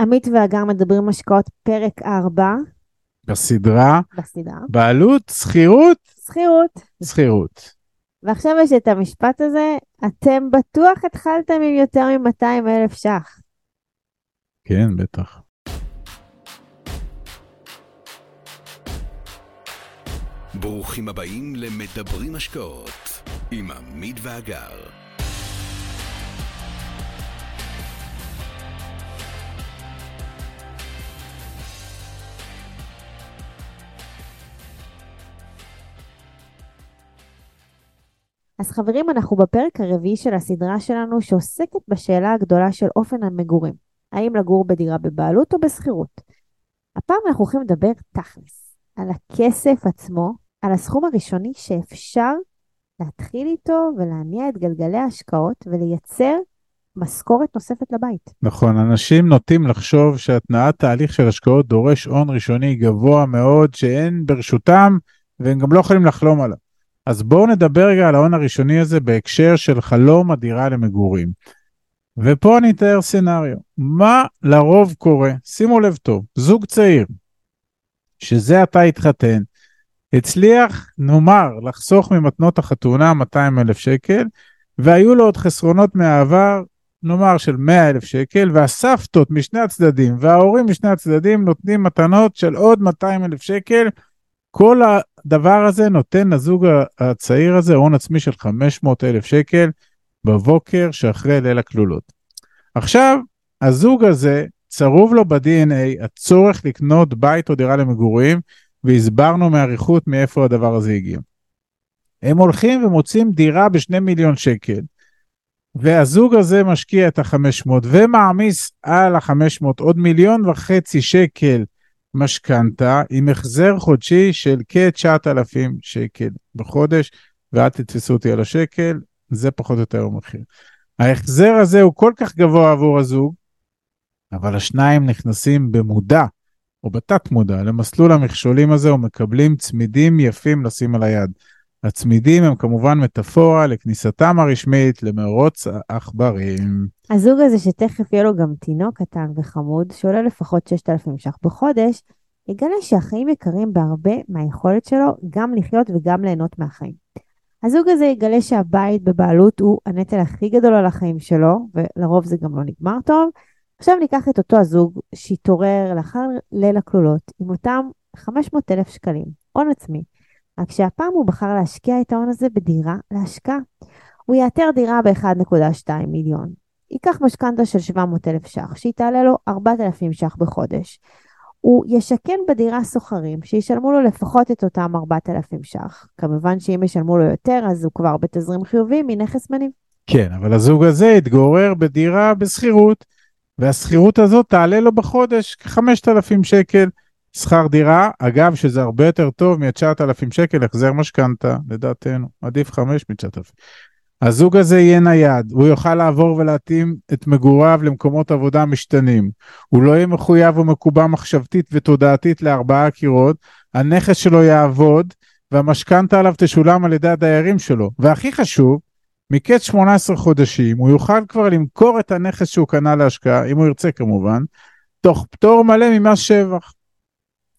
עמית ואגר מדברים השקעות פרק 4 בסדרה, בסדרה. בעלות, שכירות, שכירות. שכירות. ועכשיו יש את המשפט הזה, אתם בטוח התחלתם עם יותר מ-200 אלף ש"ח. כן, בטח. ברוכים הבאים למדברים השקעות עם עמית ואגר. אז חברים, אנחנו בפרק הרביעי של הסדרה שלנו שעוסקת בשאלה הגדולה של אופן המגורים. האם לגור בדירה בבעלות או בשכירות? הפעם אנחנו הולכים לדבר תכלס, על הכסף עצמו, על הסכום הראשוני שאפשר להתחיל איתו ולהניע את גלגלי ההשקעות ולייצר משכורת נוספת לבית. נכון, אנשים נוטים לחשוב שהתנעת תהליך של השקעות דורש הון ראשוני גבוה מאוד שאין ברשותם והם גם לא יכולים לחלום עליו. אז בואו נדבר רגע על ההון הראשוני הזה בהקשר של חלום הדירה למגורים. ופה אני אתאר סצנריו. מה לרוב קורה? שימו לב טוב, זוג צעיר, שזה עתה התחתן, הצליח, נאמר, לחסוך ממתנות החתונה 200 אלף שקל, והיו לו עוד חסרונות מהעבר, נאמר של 100 אלף שקל, והסבתות משני הצדדים וההורים משני הצדדים נותנים מתנות של עוד 200 אלף שקל. כל הדבר הזה נותן לזוג הצעיר הזה הון עצמי של 500 אלף שקל בבוקר שאחרי ליל הכלולות. עכשיו, הזוג הזה, צרוב לו ב-DNA הצורך לקנות בית או דירה למגורים, והסברנו מאריכות מאיפה הדבר הזה הגיע. הם הולכים ומוצאים דירה בשני מיליון שקל, והזוג הזה משקיע את ה-500 ומעמיס על ה-500 עוד מיליון וחצי שקל משכנתה עם החזר חודשי של כ-9,000 שקל בחודש, ואל תתפסו אותי על השקל, זה פחות או יותר המחיר. ההחזר הזה הוא כל כך גבוה עבור הזוג, אבל השניים נכנסים במודע או בתת מודע למסלול המכשולים הזה ומקבלים צמידים יפים לשים על היד. הצמידים הם כמובן מטאפורה לכניסתם הרשמית למרוץ העכברים. הזוג הזה שתכף יהיה לו גם תינוק קטן וחמוד, שעולה לפחות 6,000 ש"ח בחודש, יגלה שהחיים יקרים בהרבה מהיכולת שלו גם לחיות וגם ליהנות מהחיים. הזוג הזה יגלה שהבית בבעלות הוא הנטל הכי גדול על החיים שלו, ולרוב זה גם לא נגמר טוב. עכשיו ניקח את אותו הזוג שהתעורר לאחר ליל הכלולות עם אותם 500,000 שקלים, הון עצמי. רק שהפעם הוא בחר להשקיע את ההון הזה בדירה להשקעה. הוא יאתר דירה ב-1.2 מיליון. ייקח משכנתה של 700,000 ש"ח, שהיא תעלה לו 4,000 ש"ח בחודש. הוא ישכן בדירה סוחרים שישלמו לו לפחות את אותם 4,000 ש"ח. כמובן שאם ישלמו לו יותר, אז הוא כבר בתזרים חיובי מנכס מניב. כן, אבל הזוג הזה יתגורר בדירה בשכירות, והשכירות הזאת תעלה לו בחודש כ-5,000 שקל. שכר דירה, אגב, שזה הרבה יותר טוב מ-9,000 שקל החזר משכנתה, לדעתנו, עדיף 5 מ-9,000. הזוג הזה יהיה נייד, הוא יוכל לעבור ולהתאים את מגוריו למקומות עבודה משתנים. הוא לא יהיה מחויב ומקובע מחשבתית ותודעתית לארבעה קירות, הנכס שלו יעבוד, והמשכנתה עליו תשולם על ידי הדיירים שלו. והכי חשוב, מקץ 18 חודשים הוא יוכל כבר למכור את הנכס שהוא קנה להשקעה, אם הוא ירצה כמובן, תוך פטור מלא ממס שבח.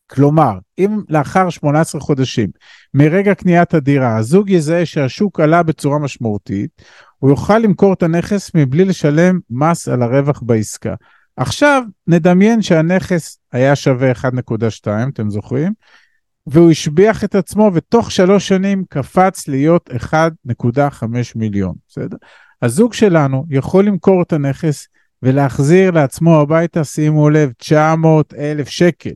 כלומר, אם לאחר 18 חודשים מרגע קניית הדירה הזוג יזהה שהשוק עלה בצורה משמעותית, הוא יוכל למכור את הנכס מבלי לשלם מס על הרווח בעסקה. עכשיו נדמיין שהנכס היה שווה 1.2, אתם זוכרים? והוא השביח את עצמו ותוך שלוש שנים קפץ להיות 1.5 מיליון, בסדר? הזוג שלנו יכול למכור את הנכס ולהחזיר לעצמו הביתה, שימו לב, 900 אלף שקל.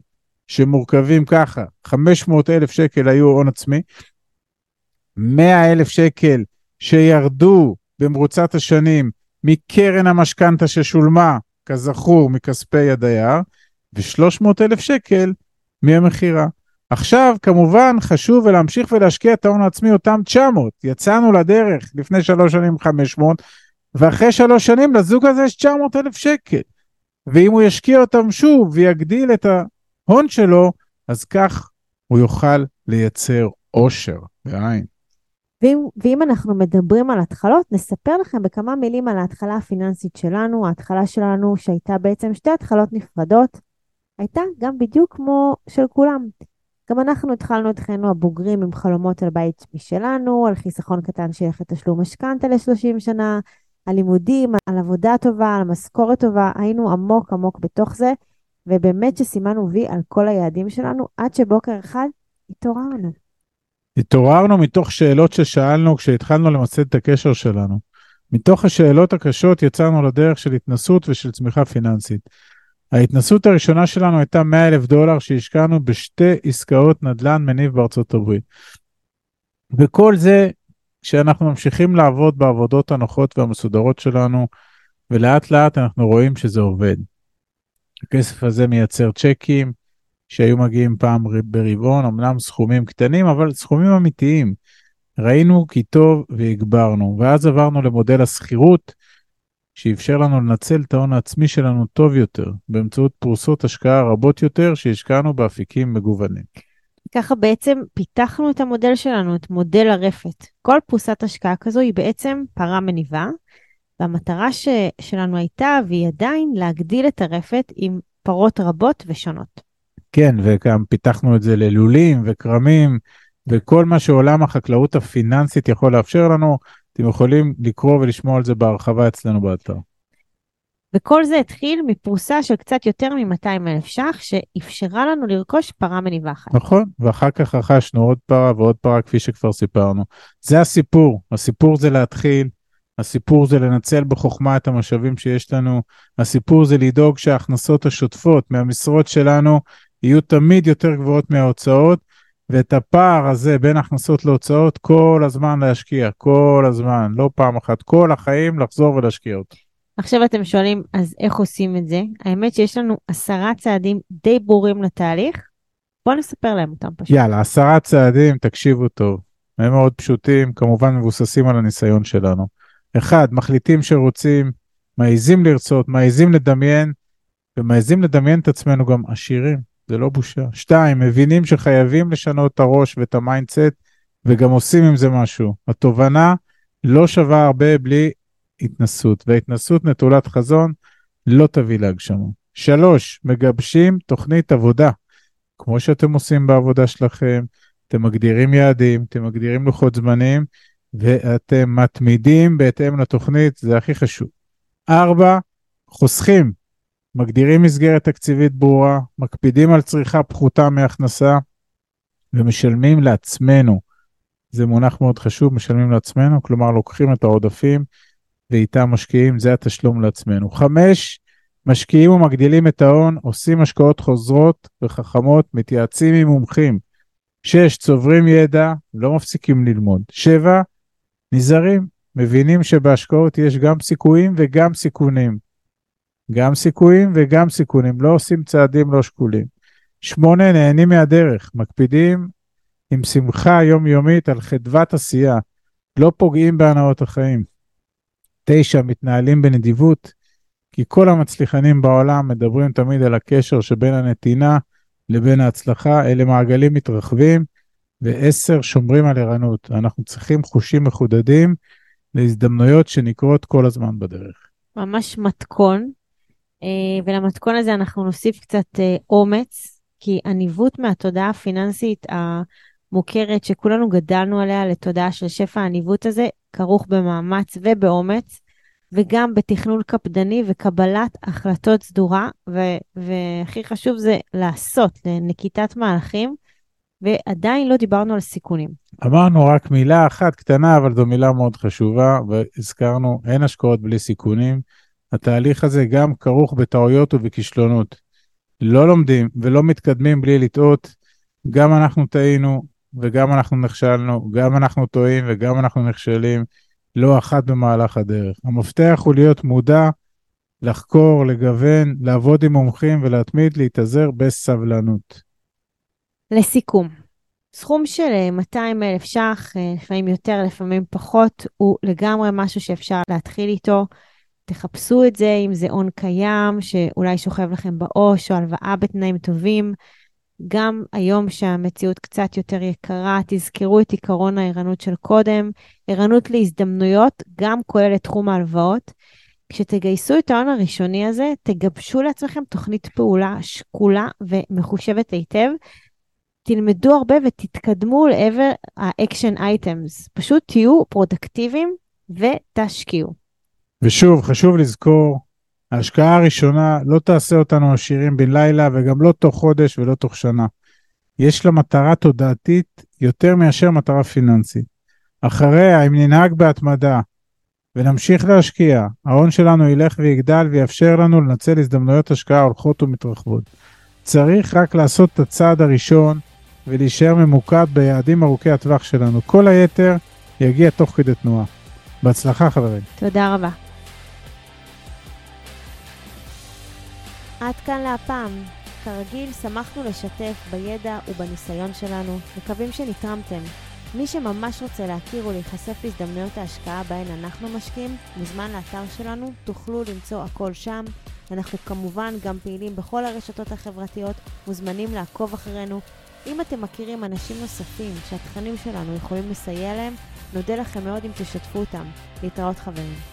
שמורכבים ככה, 500 אלף שקל היו הון עצמי, 100 אלף שקל שירדו במרוצת השנים מקרן המשכנתה ששולמה, כזכור, מכספי הדייר, ו-300 אלף שקל מהמכירה. עכשיו, כמובן, חשוב להמשיך ולהשקיע את ההון העצמי אותם 900. יצאנו לדרך לפני שלוש שנים 500, ואחרי שלוש שנים לזוג הזה יש 900 אלף שקל. ואם הוא ישקיע אותם שוב ויגדיל את ההון שלו, אז כך הוא יוכל לייצר עושר, בעין. ואם, ואם אנחנו מדברים על התחלות, נספר לכם בכמה מילים על ההתחלה הפיננסית שלנו. ההתחלה שלנו, שהייתה בעצם שתי התחלות נפרדות, הייתה גם בדיוק כמו של כולם. גם אנחנו התחלנו את חיינו הבוגרים עם חלומות על בית משלנו, על חיסכון קטן שילך לתשלום משכנתה ל-30 שנה, על לימודים, על עבודה טובה, על משכורת טובה, היינו עמוק עמוק בתוך זה, ובאמת שסימנו וי על כל היעדים שלנו, עד שבוקר אחד התעוררנו. התעוררנו מתוך שאלות ששאלנו כשהתחלנו למסד את הקשר שלנו. מתוך השאלות הקשות יצאנו לדרך של התנסות ושל צמיחה פיננסית. ההתנסות הראשונה שלנו הייתה 100 אלף דולר שהשקענו בשתי עסקאות נדל"ן מניב בארצות הברית. וכל זה כשאנחנו ממשיכים לעבוד בעבודות הנוחות והמסודרות שלנו, ולאט לאט אנחנו רואים שזה עובד. הכסף הזה מייצר צ'קים שהיו מגיעים פעם ברבעון, אמנם סכומים קטנים, אבל סכומים אמיתיים. ראינו כי טוב והגברנו, ואז עברנו למודל השכירות, שאפשר לנו לנצל את ההון העצמי שלנו טוב יותר, באמצעות פרוסות השקעה רבות יותר שהשקענו באפיקים מגוונים. ככה בעצם פיתחנו את המודל שלנו, את מודל הרפת. כל פרוסת השקעה כזו היא בעצם פרה מניבה, והמטרה ש... שלנו הייתה, והיא עדיין, להגדיל את הרפת עם פרות רבות ושונות. כן, וגם פיתחנו את זה ללולים וכרמים, וכל מה שעולם החקלאות הפיננסית יכול לאפשר לנו, אתם יכולים לקרוא ולשמוע על זה בהרחבה אצלנו באתר. וכל זה התחיל מפרוסה של קצת יותר מ-200 אלף ש"ח, שאפשרה לנו לרכוש פרה מניבה אחת. נכון, ואחר כך רכשנו עוד פרה ועוד פרה, כפי שכבר סיפרנו. זה הסיפור, הסיפור זה להתחיל, הסיפור זה לנצל בחוכמה את המשאבים שיש לנו, הסיפור זה לדאוג שההכנסות השוטפות מהמשרות שלנו יהיו תמיד יותר גבוהות מההוצאות, ואת הפער הזה בין הכנסות להוצאות כל הזמן להשקיע, כל הזמן, לא פעם אחת, כל החיים לחזור ולהשקיע אותו. עכשיו אתם שואלים, אז איך עושים את זה? האמת שיש לנו עשרה צעדים די ברורים לתהליך. בואו נספר להם אותם פשוט. יאללה, עשרה צעדים, תקשיבו טוב. הם מאוד פשוטים, כמובן מבוססים על הניסיון שלנו. אחד, מחליטים שרוצים, מעיזים לרצות, מעיזים לדמיין, ומעיזים לדמיין את עצמנו גם עשירים, זה לא בושה. שתיים, מבינים שחייבים לשנות את הראש ואת ה mindset, וגם עושים עם זה משהו. התובנה לא שווה הרבה בלי התנסות, וההתנסות נטולת חזון לא תביא להגשמה. שלוש, מגבשים תוכנית עבודה, כמו שאתם עושים בעבודה שלכם, אתם מגדירים יעדים, אתם מגדירים לוחות זמנים, ואתם מתמידים בהתאם לתוכנית, זה הכי חשוב. ארבע, חוסכים, מגדירים מסגרת תקציבית ברורה, מקפידים על צריכה פחותה מהכנסה, ומשלמים לעצמנו. זה מונח מאוד חשוב, משלמים לעצמנו, כלומר לוקחים את העודפים ואיתם משקיעים, זה התשלום לעצמנו. חמש, משקיעים ומגדילים את ההון, עושים השקעות חוזרות וחכמות, מתייעצים עם מומחים. שש, צוברים ידע, לא מפסיקים ללמוד. שבע, נזהרים, מבינים שבהשקעות יש גם סיכויים וגם סיכונים. גם סיכויים וגם סיכונים, לא עושים צעדים לא שקולים. שמונה, נהנים מהדרך, מקפידים עם שמחה יומיומית על חדוות עשייה, לא פוגעים בהנאות החיים. תשע, מתנהלים בנדיבות, כי כל המצליחנים בעולם מדברים תמיד על הקשר שבין הנתינה לבין ההצלחה, אלה מעגלים מתרחבים, ועשר, שומרים על ערנות. אנחנו צריכים חושים מחודדים להזדמנויות שנקרות כל הזמן בדרך. ממש מתכון, אה, ולמתכון הזה אנחנו נוסיף קצת אה, אומץ, כי הניווט מהתודעה הפיננסית המוכרת שכולנו גדלנו עליה לתודעה של שפע הניווט הזה, כרוך במאמץ ובאומץ, וגם בתכנון קפדני וקבלת החלטות סדורה, ו- והכי חשוב זה לעשות, לנקיטת מהלכים, ועדיין לא דיברנו על סיכונים. אמרנו רק מילה אחת קטנה, אבל זו מילה מאוד חשובה, והזכרנו, אין השקעות בלי סיכונים. התהליך הזה גם כרוך בטעויות ובכישלונות. לא לומדים ולא מתקדמים בלי לטעות. גם אנחנו טעינו וגם אנחנו נכשלנו, גם אנחנו טועים וגם אנחנו נכשלים. לא אחת במהלך הדרך. המפתח הוא להיות מודע, לחקור, לגוון, לעבוד עם מומחים ולהתמיד להתאזר בסבלנות. לסיכום, סכום של 200 אלף ש"ח, אה, לפעמים יותר, לפעמים פחות, הוא לגמרי משהו שאפשר להתחיל איתו. תחפשו את זה, אם זה הון קיים, שאולי שוכב לכם בעו"ש, או הלוואה בתנאים טובים. גם היום שהמציאות קצת יותר יקרה, תזכרו את עקרון הערנות של קודם. ערנות להזדמנויות גם כולל את תחום ההלוואות. כשתגייסו את ההון הראשוני הזה, תגבשו לעצמכם תוכנית פעולה שקולה ומחושבת היטב. תלמדו הרבה ותתקדמו לעבר ה-action items. פשוט תהיו פרודקטיביים ותשקיעו. ושוב, חשוב לזכור, ההשקעה הראשונה לא תעשה אותנו עשירים בן לילה וגם לא תוך חודש ולא תוך שנה. יש לה מטרה תודעתית יותר מאשר מטרה פיננסית. אחריה, אם ננהג בהתמדה ונמשיך להשקיע, ההון שלנו ילך ויגדל ויאפשר לנו לנצל הזדמנויות השקעה הולכות ומתרחבות. צריך רק לעשות את הצעד הראשון ולהישאר ממוקד ביעדים ארוכי הטווח שלנו. כל היתר יגיע תוך כדי תנועה. בהצלחה חברים. תודה רבה. עד כאן להפעם. כרגיל, שמחנו לשתף בידע ובניסיון שלנו, מקווים שנתרמתם. מי שממש רוצה להכיר ולהיחשף להזדמנויות ההשקעה בהן אנחנו משקיעים, מוזמן לאתר שלנו, תוכלו למצוא הכל שם. אנחנו כמובן גם פעילים בכל הרשתות החברתיות, מוזמנים לעקוב אחרינו. אם אתם מכירים אנשים נוספים שהתכנים שלנו יכולים לסייע להם, נודה לכם מאוד אם תשתפו אותם. להתראות חברים.